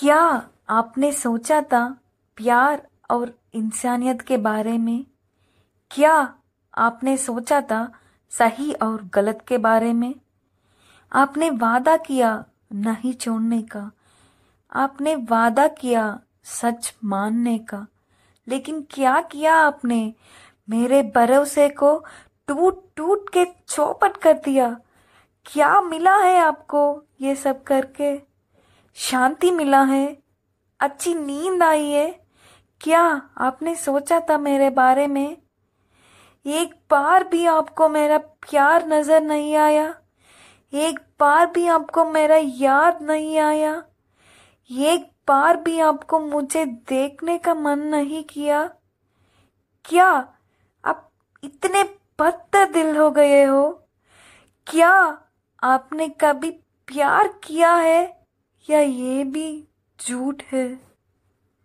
क्या आपने सोचा था प्यार और इंसानियत के बारे में? क्या आपने सोचा था सही और गलत के बारे में? आपने वादा किया नहीं छोड़ने का। आपने वादा किया सच मानने का। लेकिन क्या किया आपने? मेरे भरोसे को टूट टूट के चौपट कर दिया। क्या मिला है आपको ये सब करके? शांति मिला है, अच्छी नींद आई है। क्या आपने सोचा था मेरे बारे में? एक बार भी आपको मेरा प्यार नज़र नहीं आया। एक बार भी आपको मेरा याद नहीं आया। एक बार भी आपको मुझे देखने का मन नहीं किया। क्या आप इतने पत्थर दिल हो गए हो? क्या आपने कभी प्यार किया है? या ये भी झूठ है?